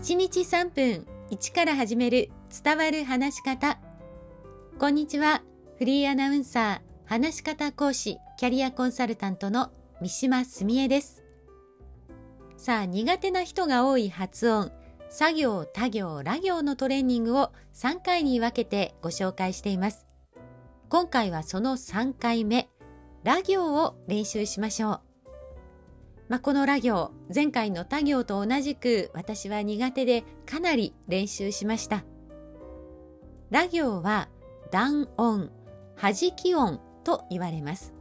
1日3分1から始める伝わる話し方。こんにちは。フリーアナウンサー話し方講師キャリアコンサルタントの三島澄江です。さあ苦手な人が多い発音作業、他行、ら行のトレーニングを3回に分けてご紹介しています。今回はその3回目ら行を練習しましょう。まあ、このラ行、前回の他行と同じく私は苦手でかなり練習しました。ラ行は断音、弾き音と言われます。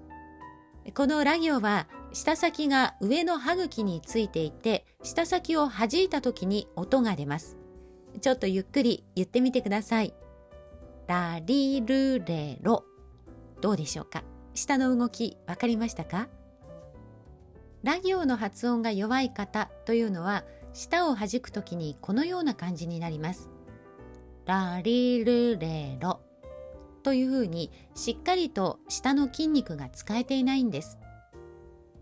このラ行は舌先が上の歯茎についていて、舌先を弾いた時に音が出ます。ちょっとゆっくり言ってみてください。ラリルレロ。どうでしょうか？下の動きわかりましたか？ラ行の発音が弱い方というのは舌を弾くときにこのような感じになります。ラリルレロというふうにしっかりと舌の筋肉が使えていないんです。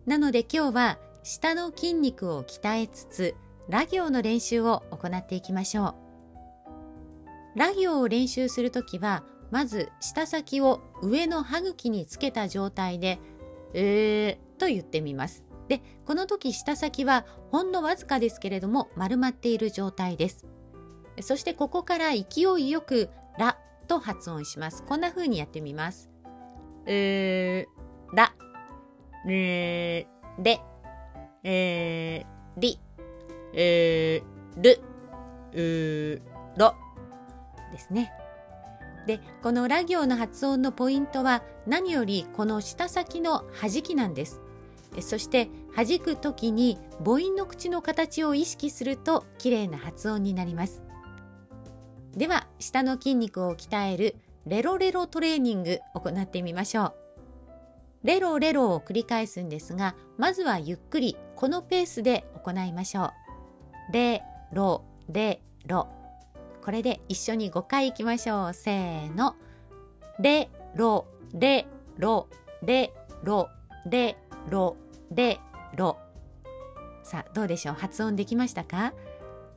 なので今日は舌の筋肉を鍛えつつラ行の練習を行っていきましょう。ラ行を練習するときはまず舌先を上の歯茎につけた状態でえーと言ってみます。でこの時舌先はほんのわずかですけれども丸まっている状態です。そしてここから勢いよく「ら」と発音します。こんな風にやってみます。えー、られれえー、りえー、るうろですね。でこのラ行の発音のポイントは何よりこの舌先の弾きなんですそして弾く時に母音の口の形を意識すると綺麗な発音になります。では下の筋肉を鍛えるレロレロトレーニング行ってみましょう。レロレロを繰り返すんですがまずはゆっくりこのペースで行いましょう。レロレロ。これで一緒に5回いきましょう。せーの。レロレロ。レロレロ。レロさあどうでしょう？発音できましたか？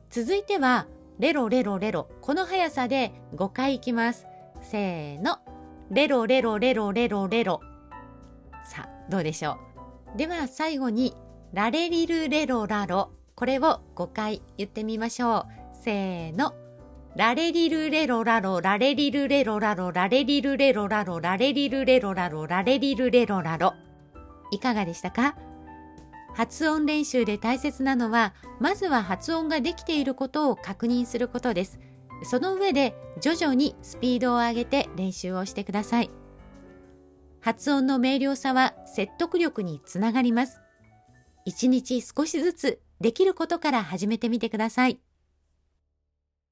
続いてはレロレロレロ。この速さで5回いきます。せーの。レロレロレロレロレロ。さあどうでしょう？では最後にラレリルレロラロ。これを5回言ってみましょう。せーの。ラレリルレロラロ。ラレリルレロラロ。ラレリルレロラロ。ラレリルレロラロ。ラレリルレロラロ。いかがでしたか？発音練習で大切なのは、まずは発音ができていることを確認することです。その上で徐々にスピードを上げて練習をしてください。発音の明瞭さは説得力につながります。一日少しずつできることから始めてみてください。